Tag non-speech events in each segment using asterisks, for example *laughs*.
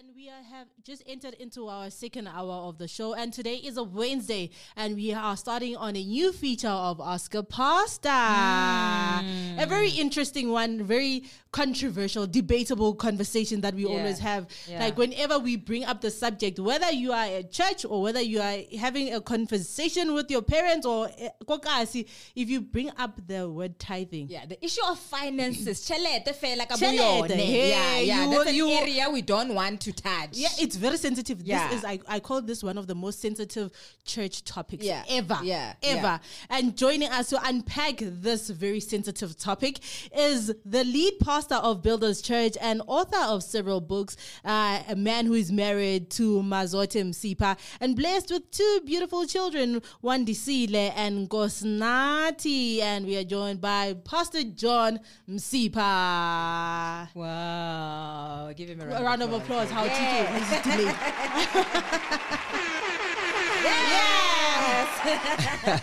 And we have just entered into our second hour of the show. And today is a Wednesday, and we are starting on a new feature of Ask a Pastor. A very interesting one, very controversial, debatable conversation that we Yeah. always have. Yeah. Like whenever we bring up the subject, whether you are at church or whether you are having a conversation with your parents or eh, if you bring up the word tithing, Yeah, the issue of finances, *coughs* chelete fela ka Tjhelete, boyone. yeah, yeah, you that's an you area we don't want to touch. Yeah, it's very sensitive. Yeah. This is I, I call this one of the most sensitive church topics Yeah, ever. yeah, Ever. yeah. And joining us to unpack this very sensitive topic is the lead pastor of Builders Church and author of several books, uh, a man who is married to Mazote Msipa and blessed with two beautiful children, Wandisile and Gosnati. And we are joined by Pastor John Msipa. Wow. Give him a round, A round of applause. How TK is *laughs* delayed.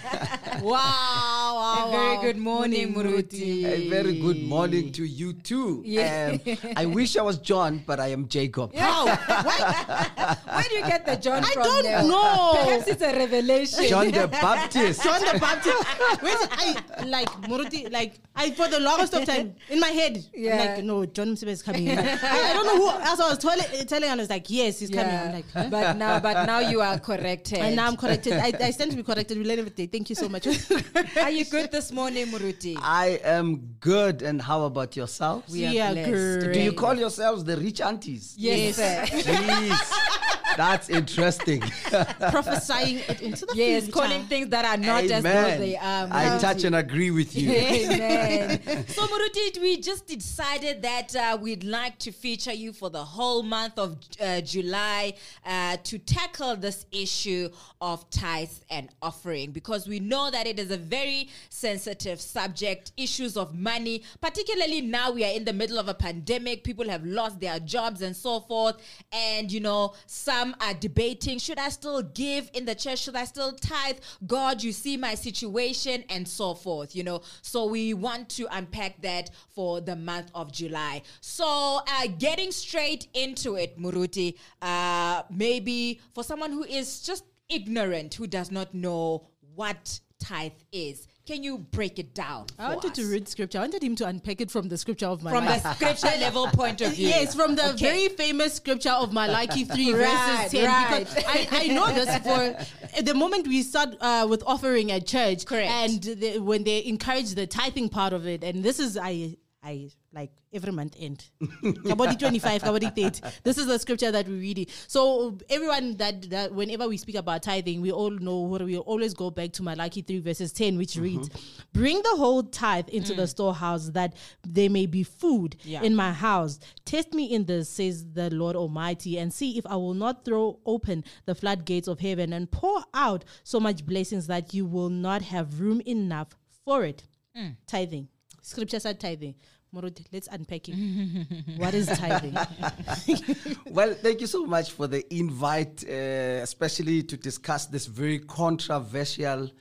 *laughs* wow, wow, A very good morning, Muruti. A very good morning to you too. Yeah. Um, I wish I was John, but I am Jacob. How? Why? Where do you get the John I from? don't there? know. Perhaps it's a revelation. John the Baptist. John the Baptist. Where's I like Muruti? Like I for the longest of time in my head. I'm Yeah. like no, John Msipa is coming. I, I don't know who else I was telling, telling and I was like, yes, he's coming. I'm like, huh? but now, but now you are corrected. and now I'm corrected. I, I stand to be corrected. We learn every day. Thank you so much. *laughs* are you good this morning, Muruti? I am good. And how about yourselves? We are Yeah, blessed. Do you call yourselves the rich aunties? Yes, sir. *laughs* Please. That's interesting. *laughs* Prophesying it into the Yes, future. calling things that are not as though they are. I Muruti. touch and agree with you. Amen. so, Muruti, we just decided that uh, we'd like to feature you for the whole month of uh, July uh, to tackle this issue of tithes and offering because we know that it is a very sensitive subject. Issues of money, particularly now we are in the middle of a pandemic, people have lost their jobs and so forth. And, you know, some are debating should I still give in the church? Should I still tithe? God, you see my situation, and so forth, you know. So we want to unpack that for the month of July. So, uh, getting straight into it, Muruti, uh, maybe for someone who is just ignorant, who does not know what tithe is, can you break it down? I wanted to read scripture. I wanted him to unpack it from the scripture of my from life. the scripture *laughs* level point of view. Yes, from the Okay. very famous scripture of Malachi 3 *laughs* Right, verses 10. right. Because I, I know this for the moment we start uh, with offering at church. Correct. And the, when they encourage the tithing part of it, and this is, I, I like every month end. Kabodi 25, Kabodi 30. This is the scripture that we read. So everyone that, that whenever we speak about tithing, we all know what we always go back to Malachi 3 verses 10, which mm-hmm. reads, Bring the whole tithe into the mm. storehouse that there may be food Yeah. in my house. Test me in this, says the Lord Almighty, and see if I will not throw open the floodgates of heaven and pour out so much blessings that you will not have room enough for it. Mm. Tithing. Scripture said tithing. Moruti, let's unpack it. *laughs* what is tithing? *laughs* well, thank you so much for the invite, uh, especially to discuss this very controversial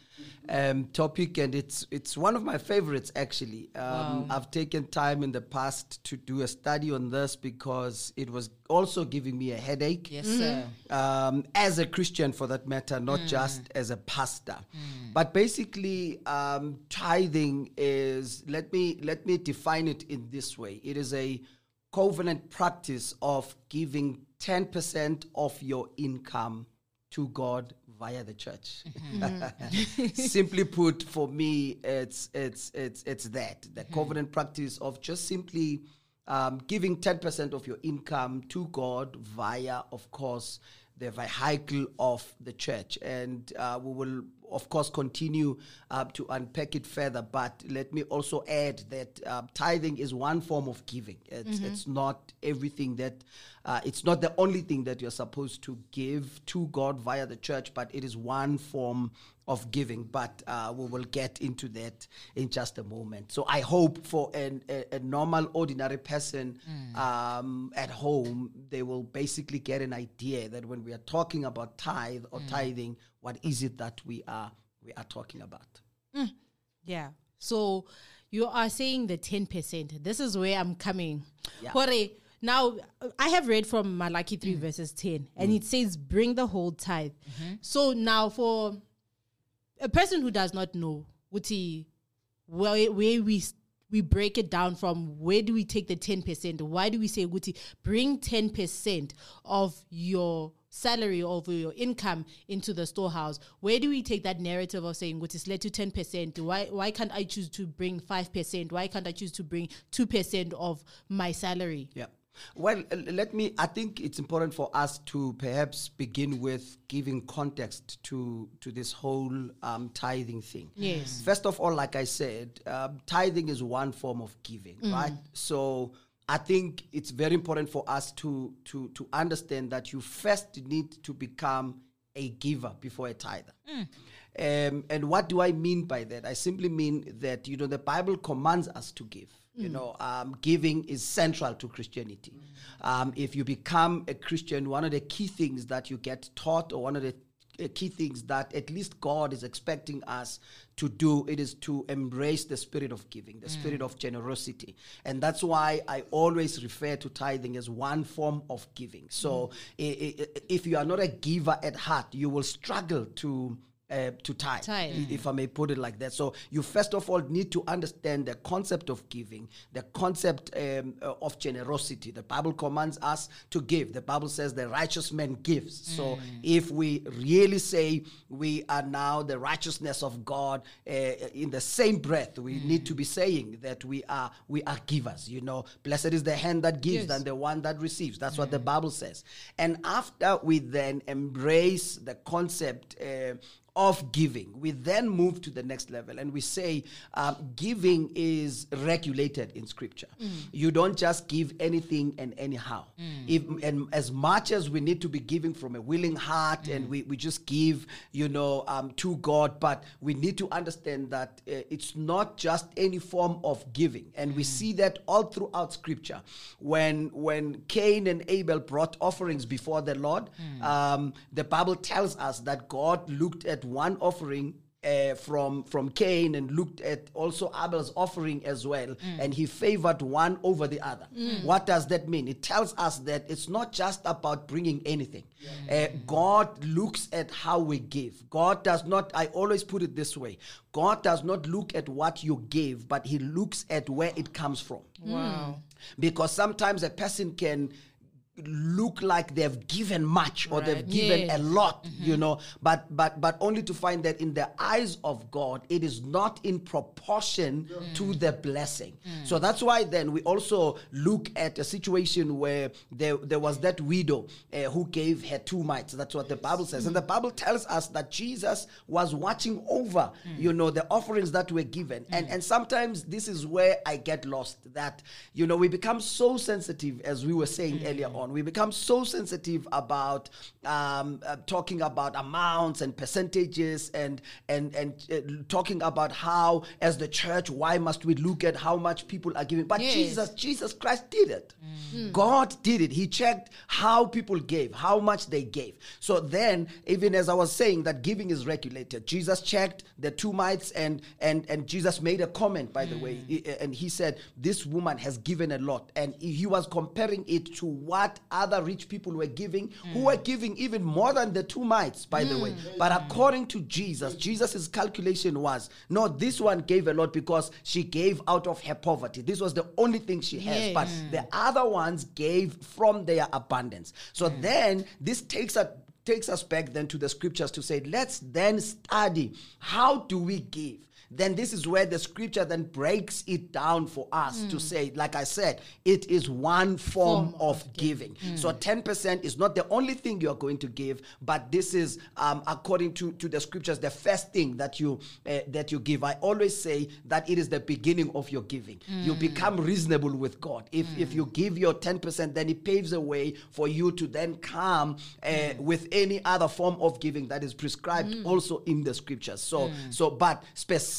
um, topic, and it's it's one of my favorites actually. Um, I've taken time in the past to do a study on this because it was also giving me a headache. Yes, sir. Um, as a Christian, for that matter, not just as a pastor. But basically, um, tithing is let me let me define it in this way. It is a covenant practice of giving ten percent of your income to God via the church. *laughs* *laughs* Simply put, for me, it's it's it's it's that the covenant practice of just simply um, giving ten percent of your income to God via, of course, the vehicle of the church, and uh, we will of course, continue uh, to unpack it further. But let me also add that uh, tithing is one form of giving. It's, it's not everything that, uh, it's not the only thing that you're supposed to give to God via the church, but it is one form of giving. But uh, we will get into that in just a moment. So I hope for an, a, a normal, ordinary person um, at home, they will basically get an idea that when we are talking about tithe or tithing, what is it that we are we are talking about? Mm, yeah. So you are saying the 10%. This is where I'm coming. Yeah. Hore, now, uh, I have read from Malachi 3 mm. verses 10, and mm. it says, bring the whole tithe. Mm-hmm. So now, for a person who does not know, Uti, where, where we we break it down from where do we take the 10%? Why do we say, Guti, bring 10% of your salary of your income into the storehouse? Where do we take that narrative of saying, Guti, let to 10%? Why, why can't I choose to bring 5%? Why can't I choose to bring 2% of my salary? Yeah. Well, let me. I think it's important for us to perhaps begin with giving context to to this whole um, tithing thing. Yes. First of all, like I said, um, tithing is one form of giving, right? So I think it's very important for us to to to understand that you first need to become a giver before a tither. Um, and what do I mean by that? I simply mean that you know the Bible commands us to give. You know, um, giving is central to Christianity. Um, if you become a Christian, one of the key things that you get taught, or one of the uh, key things that at least God is expecting us to do it is to embrace the spirit of giving, the spirit of generosity. And that's why I always refer to tithing as one form of giving. So i- i- if you are not a giver at heart, you will struggle to uh, to tie, Tithe. i- if I may put it like that. So you first of all need to understand the concept of giving, the concept um, uh, of generosity. The Bible commands us to give. The Bible says the righteous man gives. So if we really say we are now the righteousness of God, uh, in the same breath, we need to be saying that we are we are givers. You know, blessed is the hand that gives Yes. than the one that receives. That's what the Bible says. And after we then embrace the concept uh, of giving, we then move to the next level and we say um, giving is regulated in Scripture. You don't just give anything and anyhow. If, and as much as we need to be giving from a willing heart and we, we just give, you know, um, to God, but we need to understand that uh, it's not just any form of giving. And we see that all throughout Scripture. When when Cain and Abel brought offerings before the Lord, um, the Bible tells us that God looked at one offering uh, from from Cain and looked at also Abel's offering as well, and he favored one over the other. What does that mean? It tells us that it's not just about bringing anything. Uh, God looks at how we give. God does not. I always put it this way: God does not look at what you give, but He looks at where it comes from. Wow. Because sometimes a person can look like they've given much or they've given Yes. a lot you mm-hmm. know. But but but only to find that in the eyes of god it is not in proportion to the blessing. Mm. So that's why then we also look at a situation where there, there was that widow uh, who gave her two mites. That's what the bible says. And the mm. bible tells us that jesus was watching over mm. you know the offerings that were given. And and sometimes this is where i get lost that you know we become so sensitive as we were saying earlier on we become so sensitive about um, uh, talking about amounts and percentages and and and uh, talking about how as the church why must we look at how much people are giving? But Yes. jesus jesus christ did it. God did it. He checked how people gave how much they gave. So then even as i was saying that giving is regulated jesus checked the two mites and and and jesus made a comment by the way. And he said this woman has given a lot. And he was comparing it to what other rich people were giving who were giving even more than the two mites by the way. Mm. But mm. according to jesus jesus's calculation was no this one gave a lot because she gave out of her poverty. This was the only thing she has but the other ones gave from their abundance. So mm. then this takes us takes us back then to the scriptures to say let's then study how do we give then this is where the scripture then breaks it down for us to hmm. say like i said it is one form, Form of, giving, hmm. so 10% is not the only thing you are going to give but this is um, according to, to the scriptures the first thing that you uh, that you give. I always say that it is the beginning of your giving. You hmm. become reasonable with god. If if you give your 10% then it paves a way for you to then come uh, with any other form of giving that is prescribed also in the scriptures. So so but specifically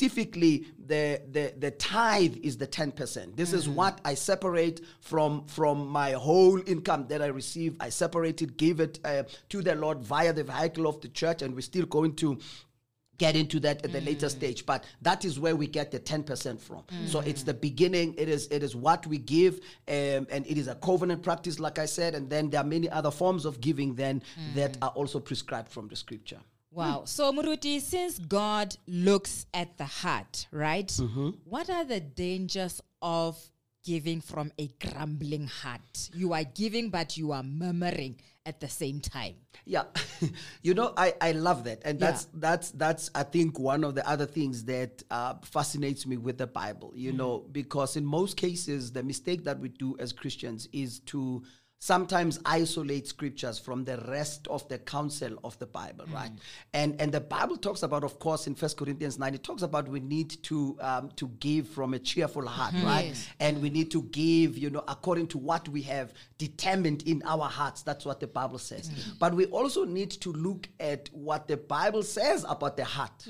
the the the tithe is the 10% this is what i separate from from my whole income that i receive. I separate it give it uh, to the lord via the vehicle of the church and we're still going to get into that at the later stage. But that is where we get the 10% from. So it's the beginning. It is it is what we give um, and it is a covenant practice like i said and then there are many other forms of giving then that are also prescribed from the scripture Wow. Hmm. So, Muruti, since God looks at the heart, right? Mm-hmm. What are the dangers of giving from a grumbling heart? You are giving, but you are murmuring at the same time. Yeah, *laughs* you know, I, I love that, and that's that's that's I think one of the other things that uh, fascinates me with the Bible. You hmm. know, because in most cases, the mistake that we do as Christians is to sometimes isolate scriptures from the rest of the counsel of the bible right? And and the bible talks about of course in first corinthians 9 it talks about we need to um, to give from a cheerful heart right? And we need to give you know according to what we have determined in our hearts. That's what the bible says. But we also need to look at what the bible says about the heart.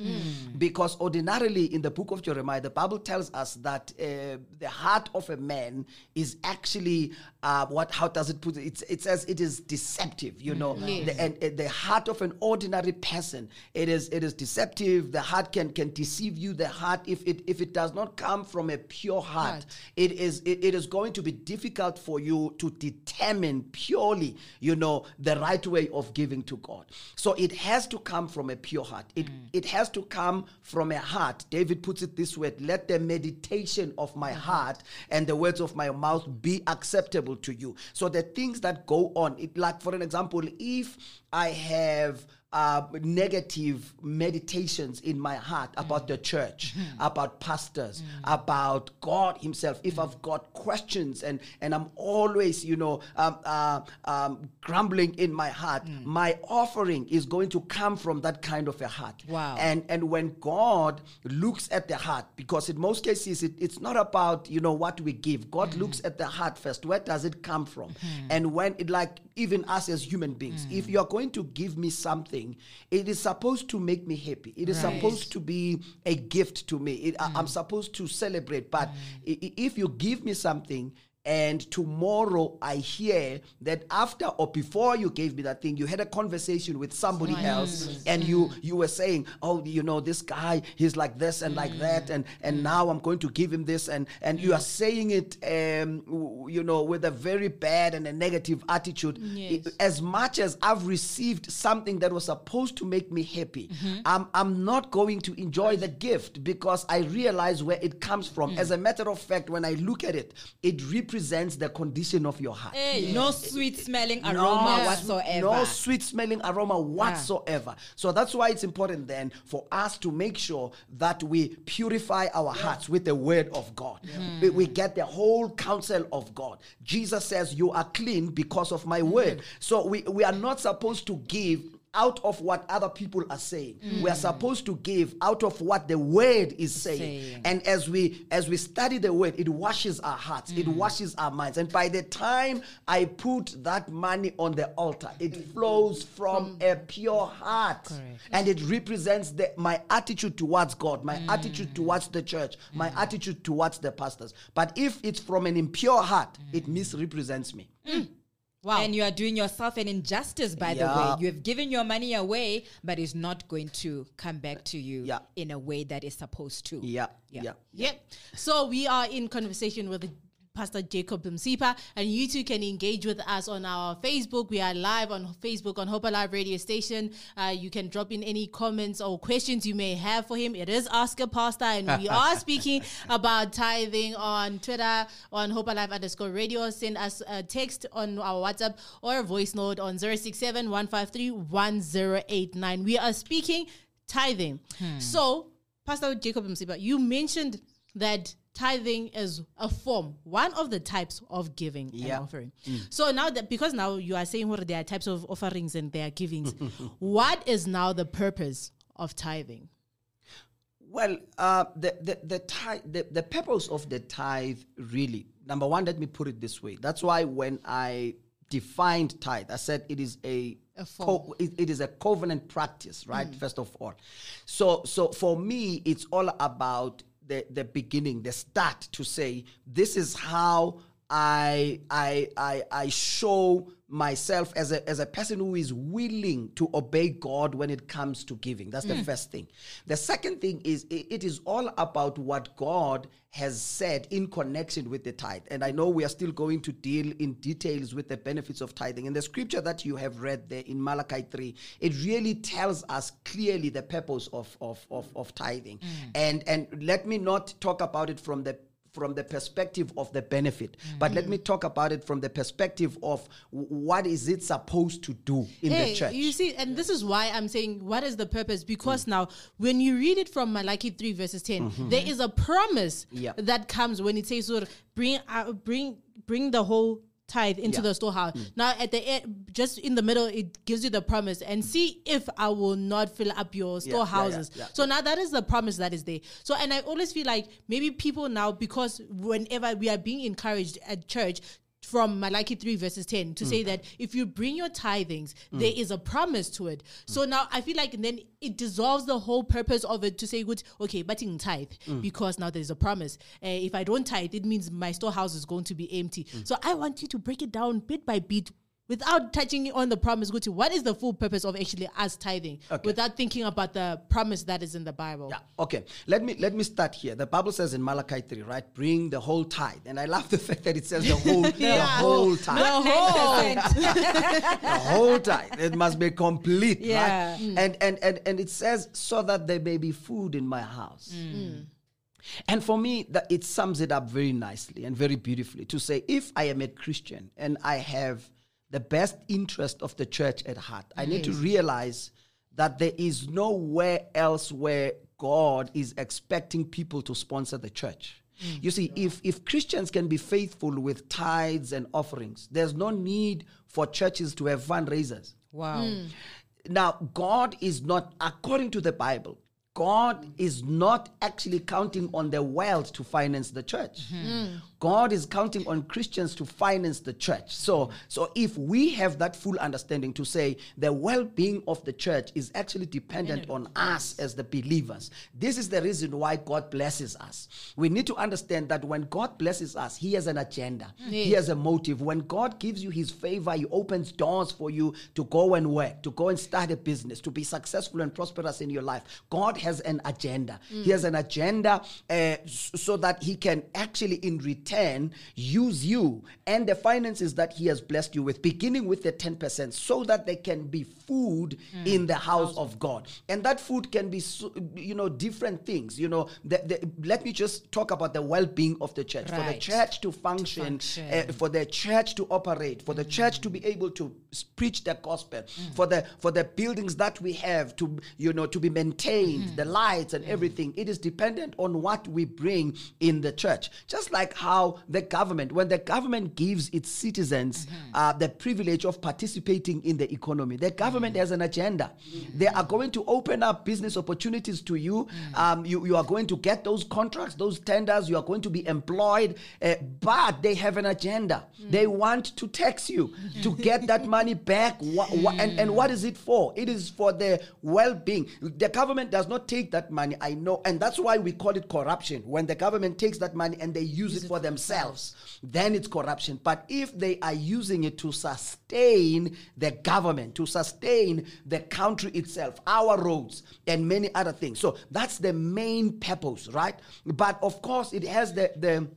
Because ordinarily in the book of jeremiah the bible tells us that uh, the heart of a man is actually uh, what how does it it it's, it says it is deceptive you know. Mm. The, and, and the heart of an ordinary person it is it is deceptive. The heart can can deceive you. The heart if it if it does not come from a pure heart, Heart. it is it, it is going to be difficult for you to determine purely you know the right way of giving to god. So it has to come from a pure heart. It mm. it has to come from a heart. David puts it this way let the meditation of my mm-hmm. heart and the words of my mouth be acceptable to you. So the things that go on. It like for an example if i have uh, negative meditations in my heart about the church, about pastors, about God Himself. If I've got questions and and I'm always, you know, um, uh, um, grumbling in my heart, my offering is going to come from that kind of a heart. Wow. And and when God looks at the heart, because in most cases it, it's not about you know what we give. God looks at the heart first. Where does it come from? And when it like even us as human beings, if mm. you are going to give me something, it is supposed to make me happy. It is Right. supposed to be a gift to me. It, I, I'm mm. supposed to celebrate. But mm. i- if you give me something and tomorrow I hear that after or before you gave me that thing, you had a conversation with somebody else, and you you were saying, "Oh, you know, this guy, he's like this and like that, and and now I'm going to give him this," and and you are saying it, um, you know, with a very bad and a negative attitude. Yes. As much as I've received something that was supposed to make me happy, Mm-hmm. I'm I'm not going to enjoy the gift because I realize where it comes from. Mm. As a matter of fact, when I look at it, it represents the condition of your heart. Hey, no sweet smelling aroma No, whatsoever. No sweet smelling aroma ah. whatsoever. So that's why it's important then for us to make sure that we purify our hearts with the word of God. We, we get the whole counsel of God. Jesus says, You are clean because of my mm. word. So we, we are not supposed to give out of what other people are saying. We are mm. supposed to give out of what the word is saying. Saying. And as we as we study the word, it washes our hearts, it mm. washes our minds. And by the time I put that money on the altar, it mm. flows from a pure heart. And it represents the, my attitude towards God, my attitude towards the church, my attitude towards the pastors. But if it's from an impure heart, it misrepresents me. Wow. And you are doing yourself an injustice, by the way. You have given your money away, but it's not going to come back to you Yeah. in a way that is supposed to. Yeah. Yeah. Yeah. Yep. So we are in conversation with Pastor Jacob Msipa, and you too can engage with us on our Facebook. We are live on Facebook on Hope Alive Radio Station. Uh, you can drop in any comments or questions you may have for him. It is Ask a Pastor, and we are *laughs* speaking about tithing on Twitter on Hope Alive underscore radio. Send us a text on our WhatsApp or a voice note on 067 153 1089. We are speaking tithing. So, Pastor Jacob Msipa, you mentioned that tithing is a form, one of the types of giving Yeah. and offering. So now that because now you are saying what there are types of offerings and there are givings, *laughs* what is now the purpose of tithing? Well, uh, the the the, tithe, the the purpose of the tithe really number one. Let me put it this way. That's why when I defined tithe, I said it is a, A co- it, it is a covenant practice, right? First of all, so so for me, it's all about the the beginning, the start. To say this is how I I I I show myself as a as a person who is willing to obey God when it comes to giving. That's the hmm. first thing. The second thing is it is all about what God has said in connection with the tithe. And I know we are still going to deal in details with the benefits of tithing. And the scripture that you have read there in Malachi 3, it really tells us clearly the purpose of of of, of tithing. Hmm. And and let me not talk about it from the from the perspective of the benefit, mm-hmm. but let me talk about it from the perspective of what is it supposed to do in hey, the church. you see, and this is why I'm saying, what is the purpose? Because mm. now, when you read it from Malachi 3, verses 10, mm-hmm. there is a promise Yeah. that comes when it says, bring, uh, bring, bring the whole tithe into Yeah. the storehouse. Mm. Now, at the end, just in the middle, it gives you the promise and see if I will not fill up your yeah, storehouses. yeah. So now that is the promise that is there. So, and I always feel like maybe people now, because whenever we are being encouraged at church, from Malachi 3 verses 10 to say mm. that if you bring your tithings, mm. there is a promise to it. Mm. So now I feel like then it dissolves the whole purpose of it to say, good, okay, but in tithe, because now there's a promise. Uh, if I don't tithe, it means my storehouse is going to be empty. So I want you to break it down bit by bit without touching on the promise. Good, what is the full purpose of actually us tithing without thinking about the promise that is in the Bible? Yeah. Okay. Let me let me start here. The Bible says in Malachi 3, right? Bring the whole tithe. And I love the *laughs* fact that it says the whole *laughs* the whole tithe. The *laughs* whole. the whole tithe. It must be complete. Yeah. Right? Hmm. And, and and and it says, so that there may be food in my house. Hmm. And for me, that it sums it up very nicely and very beautifully to say, if I am a Christian and I have the best interest of the church at heart, I need to realize that there is nowhere else where God is expecting people to sponsor the church. Mm. You see, if, if Christians can be faithful with tithes and offerings, there's no need for churches to have fundraisers. Wow. Hmm. Now, God is not, according to the Bible, God is not actually counting on the world to finance the church. Mm-hmm. Hmm. God is counting on Christians to finance the church. So, so if we have that full understanding to say the well-being of the church is actually dependent on us as the believers, this is the reason why God blesses us. We need to understand that when God blesses us, He has an agenda. He has a motive. When God gives you His favor, He opens doors for you to go and work, to go and start a business, to be successful and prosperous in your life. God has an agenda. He has an agenda uh, so that He can actually, in return, use you and the finances that He has blessed you with, beginning with the 10%, so that there can be food hmm. in the house of God. And that food can be, you know, different things. You know, the, the, let me just talk about the well being of the church. For the church to function, function. uh, for the church to operate, for the hmm. church to be able to preach the gospel, hmm. for the for the buildings that we have to you know to be maintained, the lights and everything. It is dependent on what we bring in the church. Just like how the government, when the government gives its citizens uh, the privilege of participating in the economy, the government has an agenda. They are going to open up business opportunities to you. Um, you you are going to get those contracts, those tenders. You are going to be employed, uh, but they have an agenda. They want to tax you to get that *laughs* money back. Wha- wha- and, and what is it for? It is for the well being. The government does not take that money, I know, and that's why we call it corruption. When the government takes that money and they use it for themselves, then it's corruption. But if they are using it to sustain the government, to sustain the country itself, our roads, and many other things. So that's the main purpose, right? But of course, it has the the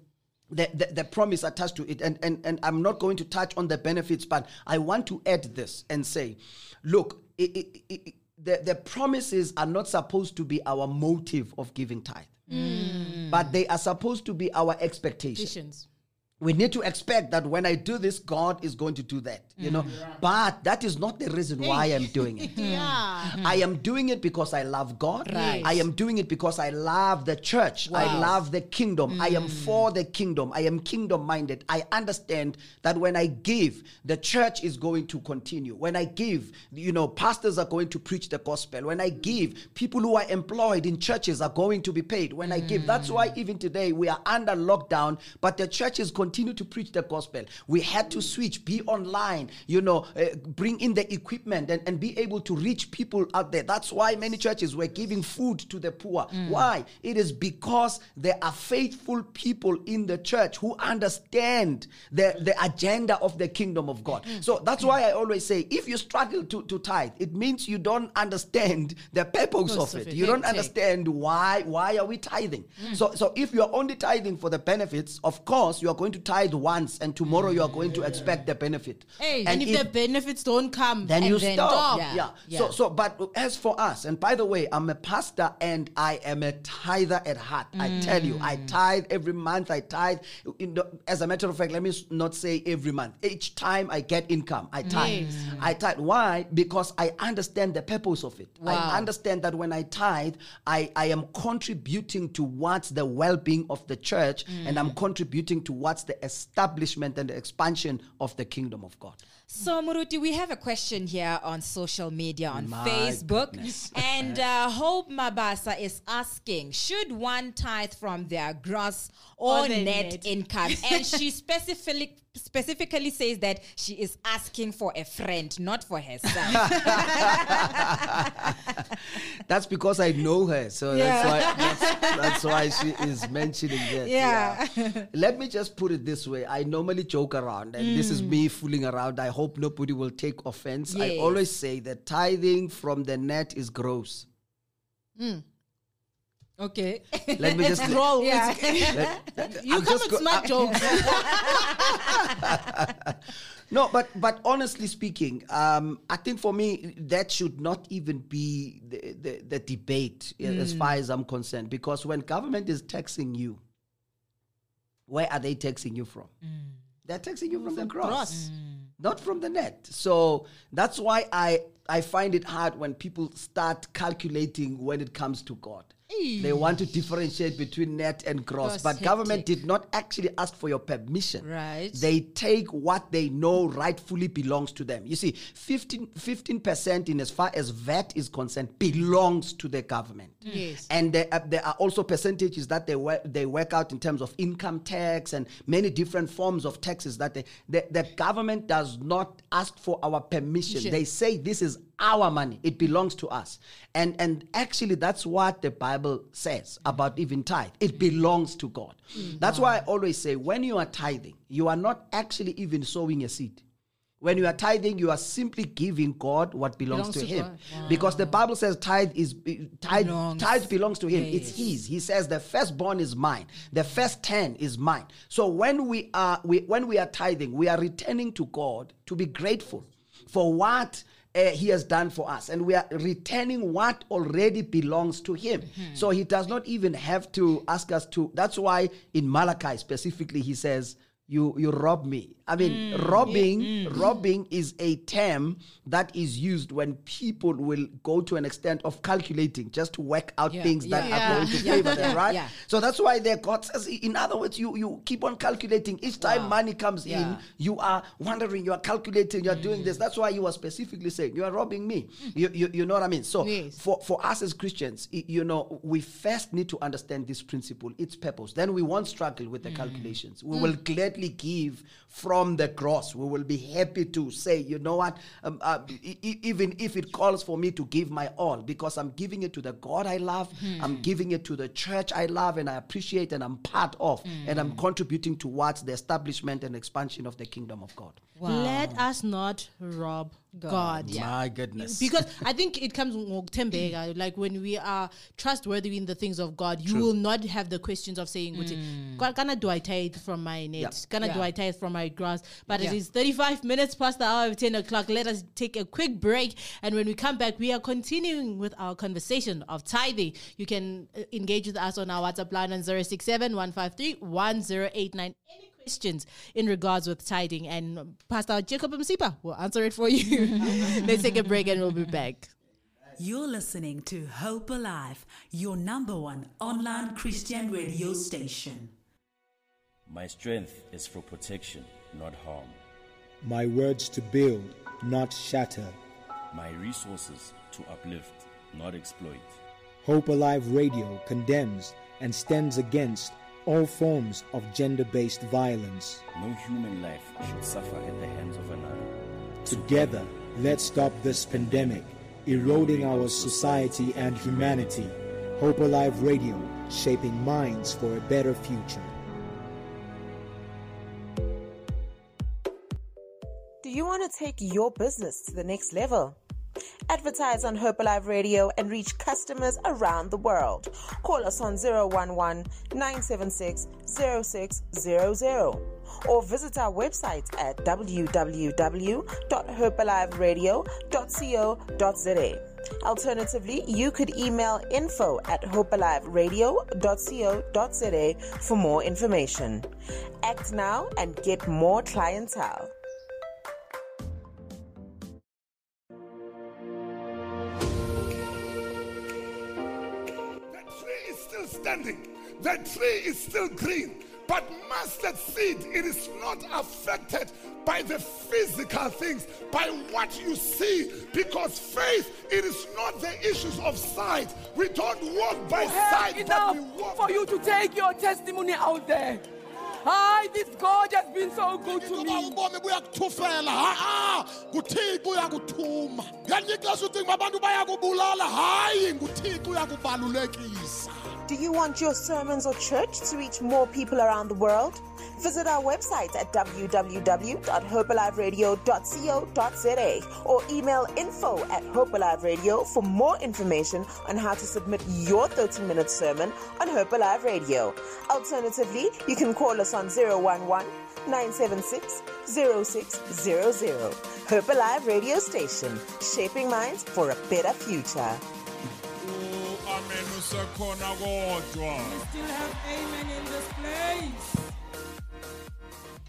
the, the, the promise attached to it. And, and, and I'm not going to touch on the benefits, but I want to add this and say, look, it, it, it, the, the promises are not supposed to be our motive of giving tithe, mm. But they are supposed to be our expectation Visions. We need to expect that when I do this, God is going to do that, you know. Mm-hmm. But that is not the reason why I'm doing *laughs* it. Yeah. Mm-hmm. I am doing it because I love God. Right. I am doing it because I love the church. I love the kingdom. I am mm. for the kingdom. I am kingdom minded. I understand that when I give, the church is going to continue. When I give, you know, pastors are going to preach the gospel. When I give, people who are employed in churches are going to be paid. When I give, that's why mm. even today we are under lockdown, but the church is continuing continue to preach the gospel. We had to switch, be online, you know, uh, bring in the equipment and, and be able to reach people out there. That's why many churches were giving food to the poor. Why? It is because there are faithful people in the church who understand the, the agenda of the kingdom of God. So that's why I always say if you struggle to, to tithe, it means you don't understand the purpose of of it. it. You don't understand why why are we tithing. So so if you are only tithing for the benefits, of course you are going to tithe once and tomorrow you are going to expect the benefit. Hey, And, if, if- the benefits don't come, then you then stop. stop. Yeah. Yeah. So so but as for us, and by the way, I'm a pastor and I am a tither at heart. I mm. tell you, I tithe every month. I tithe. As a matter of fact, let me not say every month. Each time I get income, I tithe. Yes. I tithe. Why? Because I understand the purpose of it. Wow. I understand that when I tithe, I, I am contributing towards the well-being of the church mm. and I'm contributing towards the establishment and the expansion of the kingdom of God. So, Muruti, we have a question here on social media on My Facebook. goodness. *laughs* And uh, Hope Mabasa is asking Should one tithe from their gross or, Or net, net. income? *laughs* and she specifically specifically says that she is asking for a friend, not for herself. *laughs* That's because I know her, so that's why that's, that's why she is mentioning that. Yeah. Let me just put it this way: I normally joke around, and this is mm. me fooling around. I hope nobody will take offense. I always say that tithing from the net is gross. Mm. Okay. Let me *laughs* just. Grow. Yeah. let- You I'm come with go- smart jokes. *laughs* No, but but honestly speaking, um, I think for me that should not even be the, the, the debate uh, as far as I'm concerned. Because when government is taxing you, where are they taxing you from? They're taxing you from, the gross, gross. not from the net. So that's why I I find it hard when people start calculating when it comes to God. They want to differentiate between net and gross, Gross, but government did not actually ask for your permission. Right. They take what they know rightfully belongs to them. You see, 15 percent in as far as VAT is concerned belongs to the government. Yes. And there are, there are also percentages that they work, they work out in terms of income tax and many different forms of taxes that they, the, the government does not ask for our permission. Permission. They say this is our money. It belongs to us. And and actually that's what the Bible says about even tithe. It belongs to God. That's why I always say when you are tithing, you are not actually even sowing a seed. When you are tithing, you are simply giving God what belongs, Belongs to, to Him, God. because the Bible says tithe is tithe. Belongs. Tithe belongs to Him. It's His. He says the firstborn is mine. The first ten is mine. So when we are we, when we are tithing, we are returning to God to be grateful for what. Uh, he has done for us, and we are returning what already belongs to Him. So He does not even have to ask us to. That's why in Malachi specifically, He says, "You you rob me." I mean, mm. robbing mm. robbing is a term that is used when people will go to an extent of calculating just to work out Yeah, things that yeah, are going to favor them, *laughs* right? yeah. So that's why there God says, in other words, you you keep on calculating. Each time money comes in, you are wondering, you are calculating, you are doing this. Mm. That's why you are specifically saying, you are robbing me. You, you, you know what I mean? So Yes. for, for us as Christians, you know, we first need to understand this principle, its purpose. Then we won't struggle with the calculations. We will gladly give from the cross. We will be happy to say, you know what, um, uh, e- even if it calls for me to give my all, because I'm giving it to the God I love, I'm giving it to the church I love and I appreciate and I'm part of, and I'm contributing towards the establishment and expansion of the kingdom of God. Let us not rob God. My goodness. Because *laughs* I think it comes ngokutembeka, like when we are trustworthy in the things of God, you will not have the questions of saying, mm. Kana do I tithe from my net? Yeah. Kana do Yeah. I tithe from my grass? But Yeah. it is 35 minutes past the hour of 10 o'clock. Let us take a quick break. And when we come back, we are continuing with our conversation of tithing. You can uh, engage with us on our WhatsApp line on 067 153 1089. Any questions in regards with tithing and Pastor Jacob Msipa will answer it for you. *laughs* Let's take a break and we'll be back. You're listening to Hope Alive, your number one online Christian radio station. My strength is for protection, not harm. My words to build, not shatter. My resources to uplift, not exploit. Hope Alive Radio condemns and stands against all forms of gender based violence. No human life should suffer at the hands of another. Together, let's stop this pandemic, eroding our society and humanity. Hope Alive Radio, shaping minds for a better future. Do you want to take your business to the next level? Advertise on Hope Alive Radio and reach customers around the world. Call us on 011 976 0600 or visit our website at www.hopealiveradio.co.za. Alternatively, you could email info at hopealiveradio.co.za for more information. Act now and get more clientele. Standing. The tree is still green. But mustard seed, it is not affected by the physical things, by what you see. Because faith, it is not the issues of sight. We don't walk by You have sight, but enough we walk for you to take your testimony out there. Hi, this God has been so good to me. ubomi buyakuthufela ha-a nguthixo uyakuthuma ngelinye ixesha ucinga uba abantu bayakubulala hayi nguthixo uyakubalulekisa Do you want your sermons or church to reach more people around the world? Visit our website at www.hopealiveradio.co.za or email info at Hopealiveradio for more information on how to submit your 30 minute sermon on Hope Alive Radio. Alternatively, you can call us on 011 976 0600. Hope Alive Radio Station, shaping minds for a better future. Amen usekhona kodwa Still have amen in this place.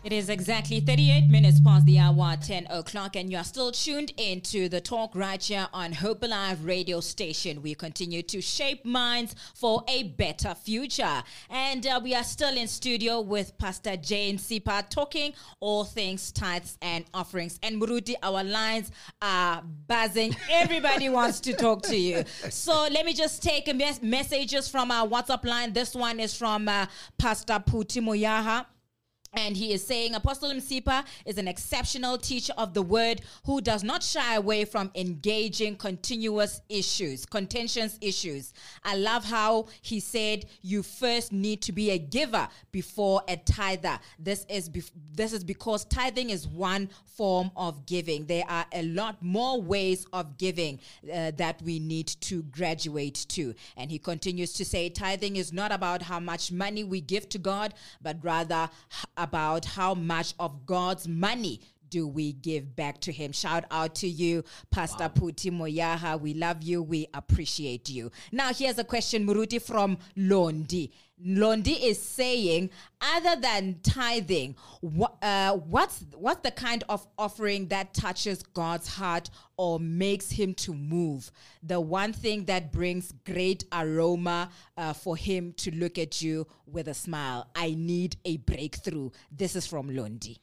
It is exactly 38 minutes past the hour, 10 o'clock, and you are still tuned in to the talk right here on Hope Alive radio station. We continue to shape minds for a better future. And uh, we are still in studio with Pastor Jane Sipa talking all things tithes and offerings. And Muruti, our lines are buzzing. Everybody wants to talk to you. So let me just take a mes- messages from our WhatsApp line. This one is from uh, Pastor Puti Moyaha. And he is saying Apostle Msipa is an exceptional teacher of the word who does not shy away from engaging continuous issues, contentious issues. I love how he said you first need to be a giver before a tither. This is bef- this is because tithing is one form of giving. There are a lot more ways of giving uh, that we need to graduate to. And he continues to say tithing is not about how much money we give to God, but rather about how much of God's money do we give back to him? Shout out to you, Pastor Puti Moyaha. We love you. We appreciate you. Now, here's a question, Muruti, from Londi. Londi is saying, other than tithing, what, uh, what's what's the kind of offering that touches God's heart or makes Him to move? The one thing that brings great aroma uh, for Him to look at you with a smile. I need a breakthrough. This is from Londi.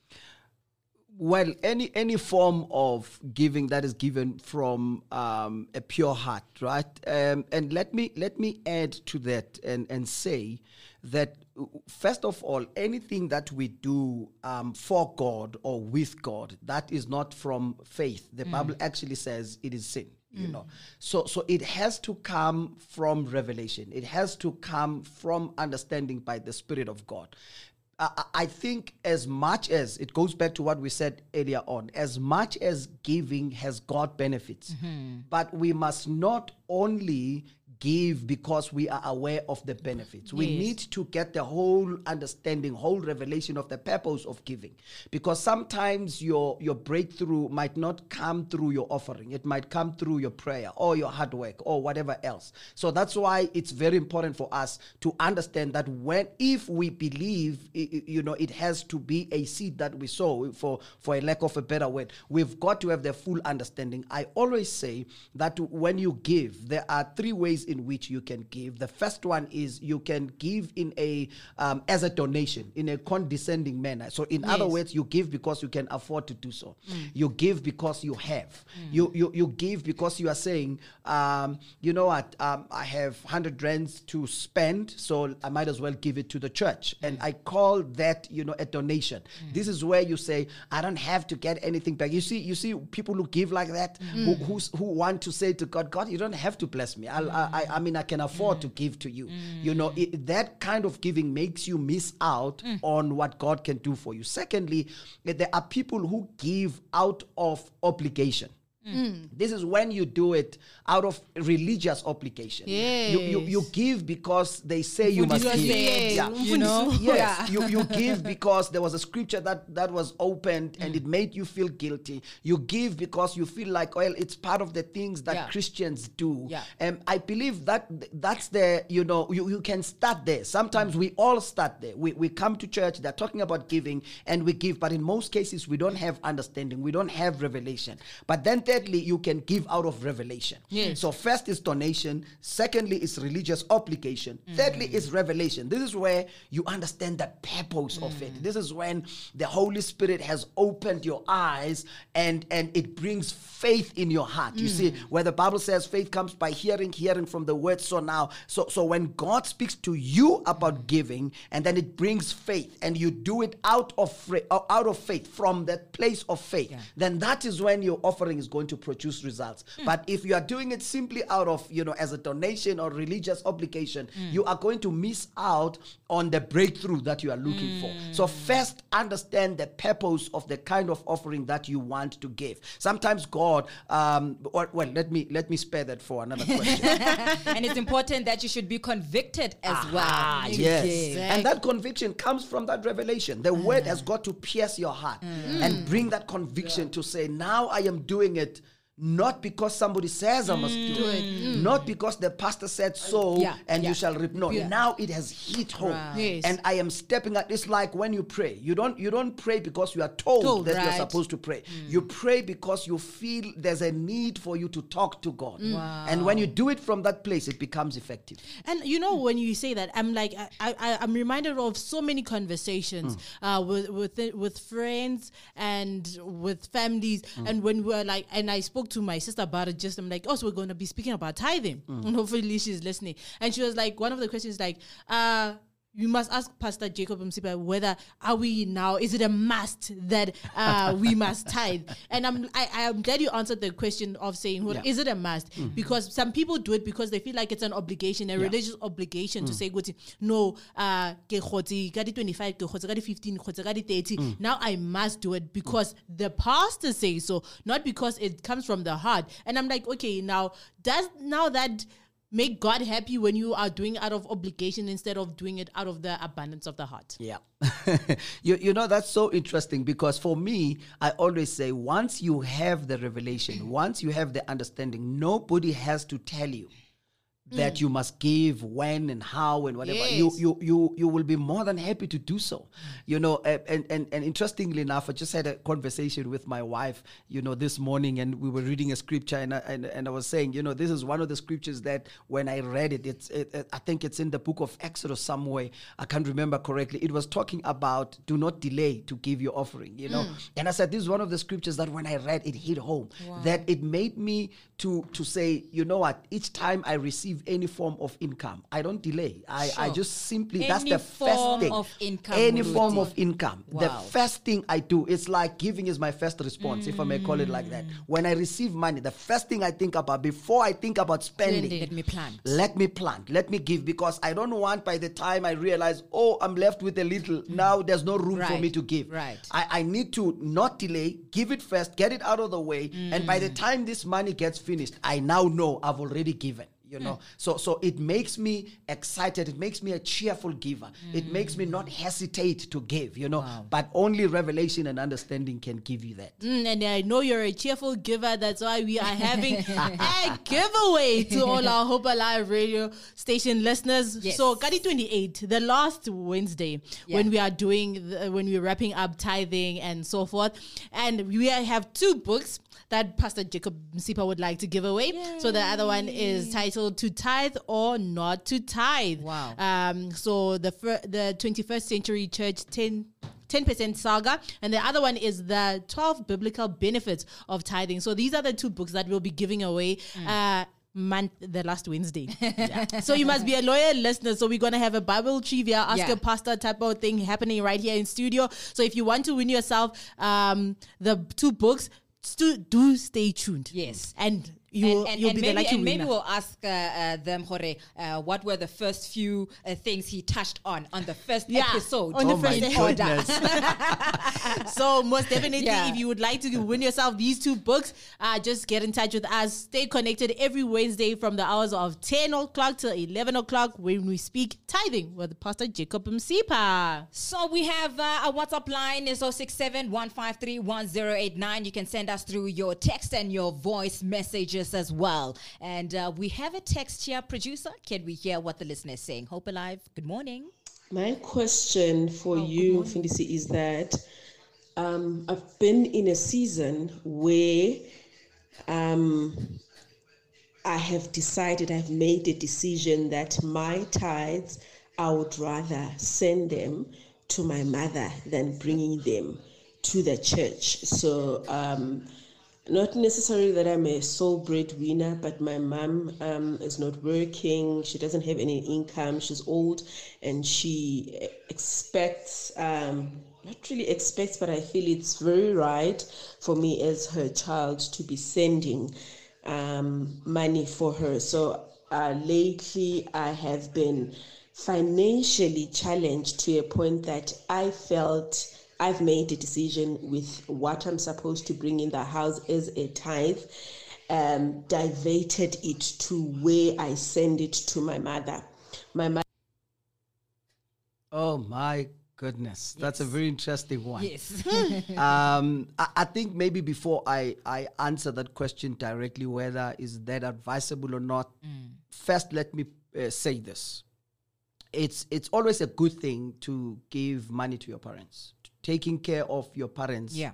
Well any any form of giving that is given from um, a pure heart right? Um, and let me let me add to that and and say that uh, first of all anything that we do um, for god or with god that is not from faith. The bible actually says it is sin you know. So so it has to come from revelation. It has to come from understanding by the spirit of god I think as much as it goes back to what we said earlier on, as much as giving has got benefits, mm-hmm. but we must not only give because we are aware of the benefits. We Yes. need to get the whole understanding, whole revelation of the purpose of giving. Because sometimes your your breakthrough might not come through your offering. It might come through your prayer or your hard work or whatever else. So that's why it's very important for us to understand that when if we believe you know it has to be a seed that we sow for for a lack of a better word. We've got to have the full understanding. I always say that when you give, there are three ways in which you can give. The first one is you can give in a um, as a donation in a condescending manner. So in other words, you give because you can afford to do so. Mm. You give because you have. You, you you give because you are saying, um, you know what, um, I have hundred rands to spend, so I might as well give it to the church. And I call that you know a donation. This is where you say, I don't have to get anything back. You see, you see people who give like that, who who's, who want to say to God, God, you don't have to bless me. I'll, I, I I mean, I can afford to give to you. Mm. You know, it, that kind of giving makes you miss out mm. on what God can do for you. Secondly, there are people who give out of obligation. This is when you do it out of religious obligation. You, you, you give because they say you must give. said, Yeah. you know? Yes, you, you *laughs* give because there was a scripture that, that was opened and it made you feel guilty. You give because you feel like, well, it's part of the things that Yeah. Christians do. Yeah. And I believe that that's the, you know, you, you can start there. Sometimes we all start there. We, we come to church, they're talking about giving and we give, but in most cases, we don't have understanding. We don't have revelation. But then thirdly, you can give out of revelation. Yes. So first is donation. Secondly is religious obligation. Thirdly mm. is revelation. This is where you understand the purpose of it. Mm. This is when the Holy Spirit has opened your eyes and and it brings faith in your heart. You see, mm. where the Bible says faith comes by hearing, hearing from the word. So now, so so when God speaks to you about giving, and then it brings faith, and you do it out of out of faith from that place of faith, then that is when your offering is going to produce results. But if you are doing it simply out of you know as a donation or religious obligation, you are going to miss out on the breakthrough that you are looking for. So first understand the purpose of the kind of offering that you want to give. Sometimes God, um, or, well, let me let me spare that for another *laughs* question. and it's important that you should be convicted as Ah, well. yes. give. And that conviction comes from that revelation. The word has got to pierce your heart and bring that conviction to say, now I am doing it. Not because somebody says I must do mm. it, mm. not because the pastor said uh, so Yeah, and yeah. you shall reap. No, now it has hit home, Yes. and I am stepping out. It's like when you pray. You don't you don't pray because you are told, Told, that right. you're supposed to pray. Mm. You pray because you feel there's a need for you to talk to God, and when you do it from that place, it becomes effective. And you know, when you say that, I'm like, I, I, I'm reminded of so many conversations uh, with with with friends and with families. And when we're like, and I spoke to my sister about it. Just I'm like, oh, so we're going to be speaking about tithing, and hopefully she's listening. And she was like, one of the questions like, uh. You must ask Pastor Jacob Msipa whether are we now? Is it a must that uh, we must *laughs* tithe? And I'm I, I'm glad you answered the question of saying, well, Yeah. is it a must? Because some people do it because they feel like it's an obligation, a religious obligation to say, "Guti, no, uh, ke kgotse ka di 25, ke kgotse ka di 15, kgotse ka di 30. Now I must do it because the pastor says so, not because it comes from the heart. And I'm like, okay, now does now that make God happy when you are doing out of obligation instead of doing it out of the abundance of the heart? Yeah. *laughs* you, you know, that's so interesting because for me, I always say once you have the revelation, once you have the understanding, nobody has to tell you that mm. you must give when and how and whatever. You Yes. you you you will be more than happy to do so. Mm. You know and and and interestingly enough i just had a conversation with my wife you know this morning and we were reading a scripture and I, and, and I was saying you know this is one of the scriptures that when i read it it's it, it- i think it's in the book of exodus somewhere. I can't remember correctly. It was talking about do not delay to give your offering you know. Mm. And i said this is one of the scriptures that when i read it hit home. That it made me to to say you know what? Each time i receive any form of income i don't delay. I i just simply Any that's the first thing. of income, any form of income. The first thing i do it's like giving is my first response if i may call it like that. Mm. When i receive money the first thing i think about before i think about spending Let me plan. let me plant let me give because i don't want by the time i realize oh i'm left with a little mm. now there's no room for me to give. right. I, I need to not delay give it first get it out of the way and by the mm. time this money gets finished i now know i've already given you know so so it makes me excited it makes me a cheerful giver it makes me not hesitate to give you know but only revelation and understanding can give you that Mm, and I know you're a cheerful giver. That's why we are having *laughs* a giveaway to all our Hope Alive radio station listeners. Yes. So, Kadi 28, the last Wednesday, when we are doing, the, when we're wrapping up tithing and so forth. And we have two books that Pastor Jacob Msipa would like to give away. So, the other one is titled entitled to tithe or not to tithe. Wow. Um, so the fir- the 21st Century Church 10 10% saga and the other one is the 12 biblical benefits of tithing so these are the two books that we'll be giving away uh month the last wednesday *laughs* Yeah. so you must be a loyal listener so we're gonna have a bible trivia ask Yeah. a pastor type of thing happening right here in studio so if you want to win yourself um the two books stu- do stay tuned Yes. and you and, and, you'll and be maybe, the lucky and maybe we'll ask uh, uh, them, Jorge, uh, what were the first few uh, things he touched on on the first Yeah, episode on the Oh my first in order. goodness. *laughs* so most definitely Yeah. if you would like to win yourself these two books uh, just get in touch with us stay connected every wednesday from the hours of 10 o'clock till 11 o'clock when we speak tithing with pastor jacob msipa So we have uh, our WhatsApp line is 067 153 1089. You can send us through your text and your voice messages as well. And uh, we have a text here, producer. Can we hear what the listener is saying? Hope Alive, good morning. My question for you, Findisi, is that um, I've been in a season where um, I have decided, I've made a decision that my tithes, I would rather send them to my mother than bringing them to the church. So, um, not necessarily that I'm a sole breadwinner, but my mom um, is not working. She doesn't have any income. She's old and she expects, um, not really expects, but I feel it's very right for me as her child to be sending um, money for her. So uh, lately I have been financially challenged to a point that I felt I've made a decision with what I'm supposed to bring in the house as a tithe, um, diverted it to where I send it to my mother. My mother. Oh my goodness, that's a very interesting one. Yes. *laughs* *laughs* um, I, I think maybe before I, I answer that question directly, whether is that advisable or not, first let me uh, say this: it's it's always a good thing to give money to your parents. Taking care of your parents, Yeah.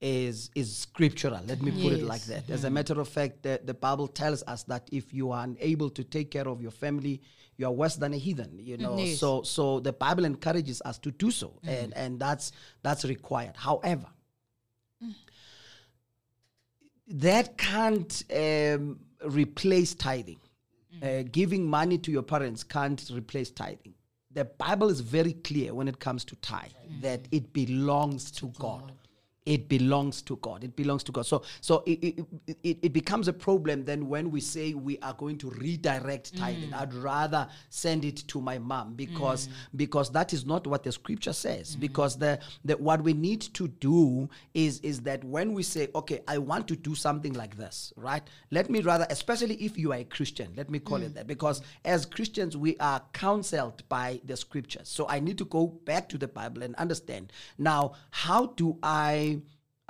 is is scriptural. Let me put it like Yes. that. As a mm-hmm. matter of fact, the, the Bible tells us that if you are unable to take care of your family, you are worse than a heathen. You know, mm-hmm. Yes. so so the Bible encourages us to do so, mm-hmm. and and that's that's required. However, mm. that can't um, replace tithing. Mm. Uh, giving money to your parents can't replace tithing. The Bible is very clear when it comes to tithe that it belongs to God. It belongs to God. It belongs to God. So, so it, it, it, it becomes a problem then when we say we are going to redirect mm. tithing. I'd rather send it to my mom because mm. because that is not what the scripture says. Mm. Because the, the what we need to do is is that when we say, okay, I want to do something like this, right? Let me rather, especially if you are a Christian, let me call it that, because as Christians we are counseled by the scriptures. So I need to go back to the Bible and understand now how do I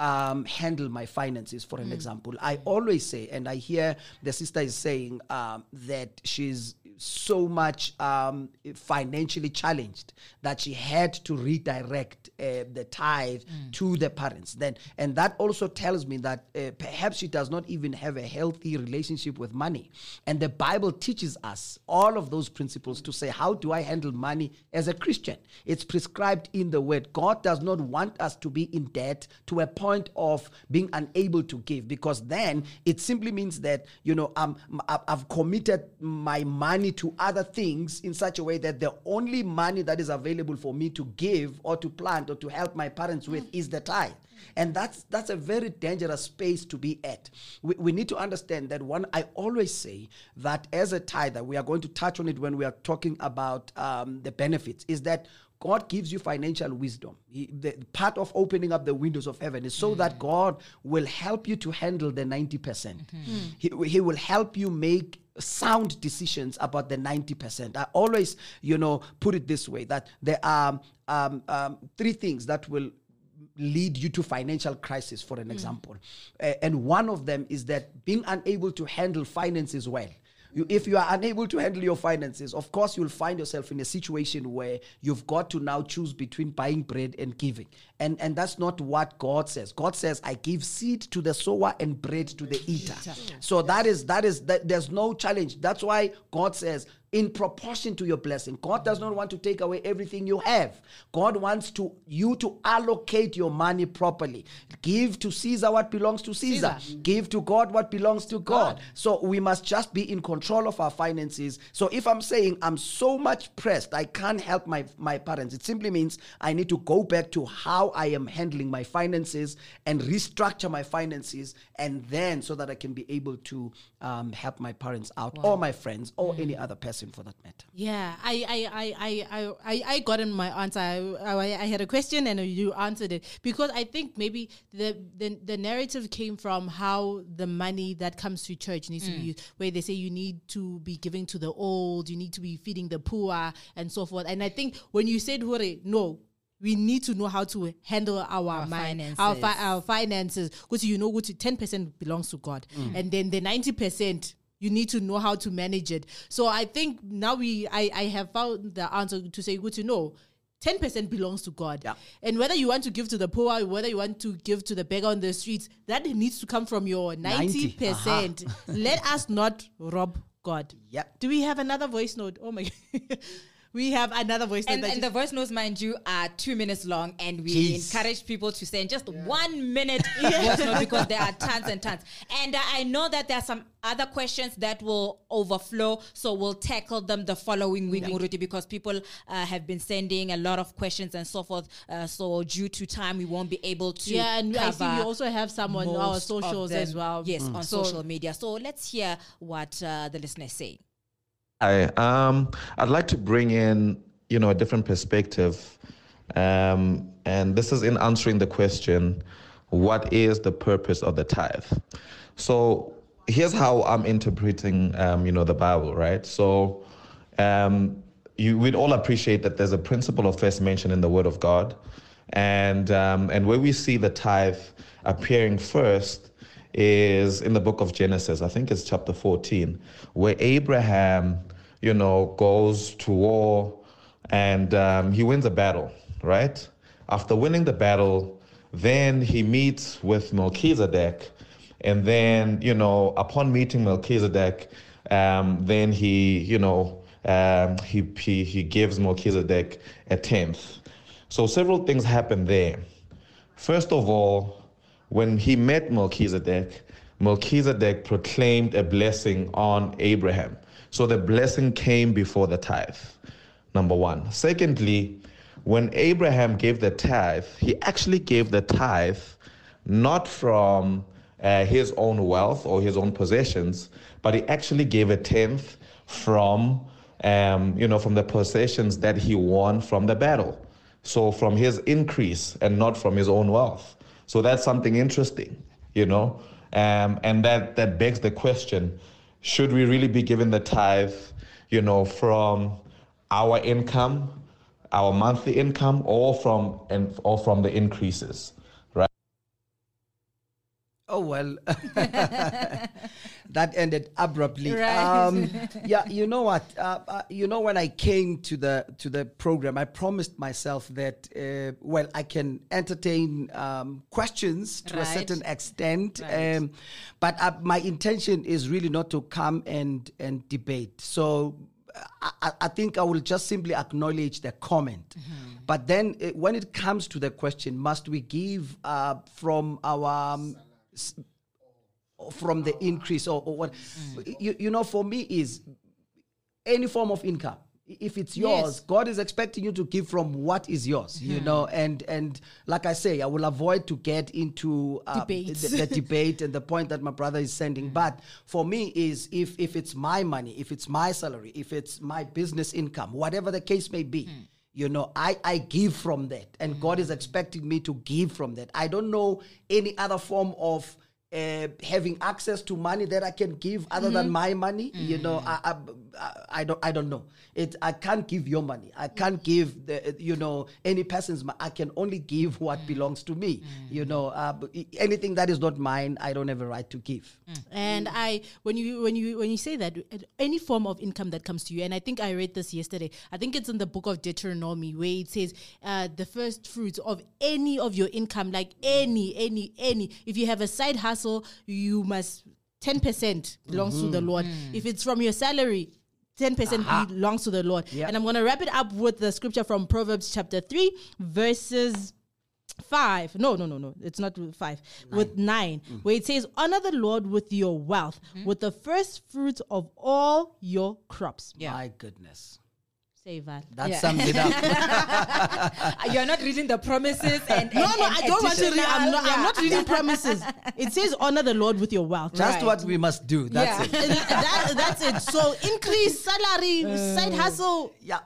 um, handle my finances, for an example. I always say, and I hear the sister is saying um, that she's so much um, financially challenged that she had to redirect uh, the tithe to the parents. Then, and that also tells me that uh, perhaps she does not even have a healthy relationship with money. And the Bible teaches us all of those principles to say, how do I handle money as a Christian? It's prescribed in the Word. God does not want us to be in debt to a point of being unable to give, because then it simply means that you know I'm, I've committed my money to other things in such a way that the only money that is available for me to give or to plant or to help my parents with is the tithe. And that's that's a very dangerous space to be at. We, we need to understand that one i always say that as a tither we are going to touch on it when we are talking about um, the benefits is that God gives you financial wisdom. He, the part of opening up the windows of heaven is so that God will help you to handle the 90%. percent He, he will help you make sound decisions about the 90%. I always, you know, put it this way that there are um, um, three things that will lead you to financial crisis for an example Uh, and one of them is that being unable to handle finances well You, if you are unable to handle your finances, of course, you'll find yourself in a situation where you've got to now choose between buying bread and giving. And, and that's not what God says. God says, I give seed to the sower and bread to the eater. So that is, that is, that, there's no challenge. That's why God says, in proportion to your blessing. God does not want to take away everything you have. God wants to you to allocate your money properly. Give to Caesar what belongs to Caesar. Caesar. Give to God what belongs to God. So we must just be in control of our finances. So if I'm saying I'm so much pressed, I can't help my my parents, it simply means I need to go back to how I am handling my finances and restructure my finances, and then so that I can be able to um, help my parents out or my friends or any other person for that matter. Yeah, I I I I I, I, got in my answer. I, I I had a question and you answered it because I think maybe the the, the narrative came from how the money that comes to church needs to be used, where they say you need to be giving to the old, you need to be feeding the poor, and so forth. And I think when you said Hore, no. We need to know how to handle our, our, fi- finances. our finances, because you know, ten percent belongs to God, mm. and then the ninety percent you need to know how to manage it. So I think now we I, I have found the answer to say good to know. 10% belongs to God. Yeah. And whether you want to give to the poor, whether you want to give to the beggar on the streets, that needs to come from your 90. 90%. Let us not rob God. Yep. Do we have another voice note? Oh my *laughs* We have another voice note. And, that and the voice notes, mind you, are two minutes long, and we Jeez. encourage people to send just one minute *laughs* voice note because there are tons and tons. And uh, I know that there are some other questions that will overflow, so we'll tackle them the following week, Muruti, because people uh, have been sending a lot of questions and so forth. Uh, so due to time, we won't be able to. yeah, and I see we also have some on our socials as well. Yes, on So- social media. So let's hear what uh, the listeners say. Hi, um, I'd like to bring in, you know, a different perspective, um, and this is in answering the question, what is the purpose of the tithe? So here's how I'm interpreting, um, you know, the Bible, right? So um, you, we'd all appreciate that there's a principle of first mention in the Word of God, and um, and where we see the tithe appearing first is in the book of Genesis. I think it's chapter 14, where Abraham, you know, goes to war and um, he wins a battle, right? After winning the battle, then he meets with Melchizedek. And then, you know, upon meeting Melchizedek, um, then he, you know, um, he, he, he gives Melchizedek a tenth. So several things happen there. First of all, when he met Melchizedek, Melchizedek proclaimed a blessing on Abraham. So the blessing came before the tithe, number one. Secondly, when Abraham gave the tithe, he actually gave the tithe not from uh, his own wealth or his own possessions, but he actually gave a tenth from, um, you know, from the possessions that he won from the battle. So from his increase and not from his own wealth. So that's something interesting, you know, um, and that that begs the question: Should we really be given the tithe, you know, from our income, our monthly income, or from and or from the increases? Oh well, *laughs* that ended abruptly. Right. Um, *laughs* yeah, you know what? Uh, uh, you know when I came to the to the program, I promised myself that uh, well, I can entertain um, questions to a certain extent, Right. um, but uh, my intention is really not to come and and debate. So. I, I- I think I will just simply acknowledge the comment. But then, uh, when it comes to the question, must we give uh, from our um, from the increase or, or what. Mm. You, you know for me is any form of income. If it's yours Yes. god is expecting you to give from what is yours you hmm. know? And and like i say i will avoid to get into uh, the, the debate and the point that my brother is sending. Hmm. But for me is if if it's my money if it's my salary if it's my business income whatever the case may be hmm. You know i i give from that and god is expecting me to give from that i don't know any other form of uh, having access to money that I can give other than my money. You know, I, I, I, I don't, I don't know. It, I can't give your money. I can't mm. give the, you know, any person's. mo- I can only give what mm. belongs to me. Mm. You know, uh, anything that is not mine, I don't have a right to give. And I, when you when you when you say that any form of income that comes to you, and I think I read this yesterday. I think it's in the book of Deuteronomy where it says uh, the first fruits of any of your income, like any any any. If you have a side hustle, you must ten percent belongs to the mm-hmm. Lord. If it's from your salary. 10% belongs to the Lord. Yeah. And I'm going to wrap it up with the scripture from Proverbs chapter 3, verses five. No, no, no, no. It's not with five. With nine, mm. where it says, "Honor the Lord with your wealth, mm-hmm. with the first fruits of all your crops." My goodness, Say that. that Yeah. sums it up. *laughs* You're not reading the promises and, No, and- no, and I don't want to read. I'm not, I'm additional- not reading promises. *laughs* It says, "Honor the Lord with your wealth." Just Right. what we must do. That's Yeah. it. *laughs* that, that's it. So increase salary, uh. side hustle, Yeah,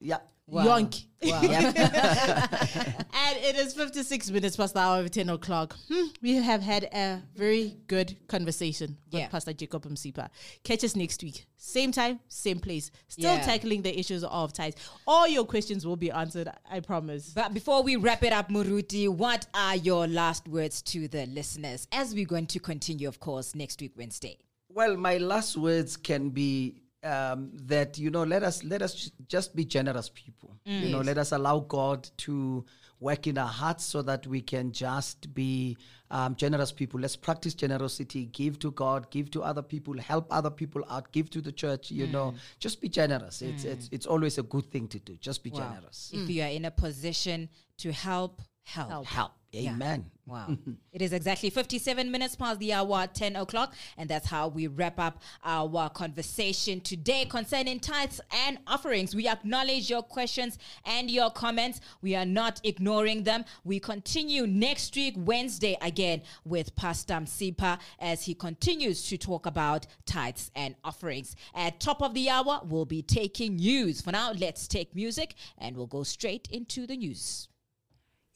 yeah. Yonk. *laughs* Yep. *laughs* And it is 56 minutes past the hour of 10 o'clock. Hmm, we have had a very good conversation with Yeah. Pastor Jacob Msipa. Catch us next week. Same time, same place. Still Yeah. tackling the issues of tithes. All your questions will be answered, I promise. But before we wrap it up, Muruti, what are your last words to the listeners as we're going to continue, of course, next week, Wednesday? Well, my last words can be um, that you know, let us let us just be generous people. You know, let us allow God to work in our hearts so that we can just be um, generous people. Let's practice generosity. Give to God. Give to other people. Help other people out. Give to the church. You know, just be generous. It's it's it's always a good thing to do. Just be generous. If you are in a position to help, help. Help. Yeah. Amen. Wow. *laughs* it is exactly 57 minutes past the hour, 10 o'clock. And that's how we wrap up our conversation today concerning tithes and offerings. We acknowledge your questions and your comments. We are not ignoring them. We continue next week, Wednesday, again with Pastor Msipa as he continues to talk about tithes and offerings. At top of the hour, we'll be taking news. For now, let's take music and we'll go straight into the news.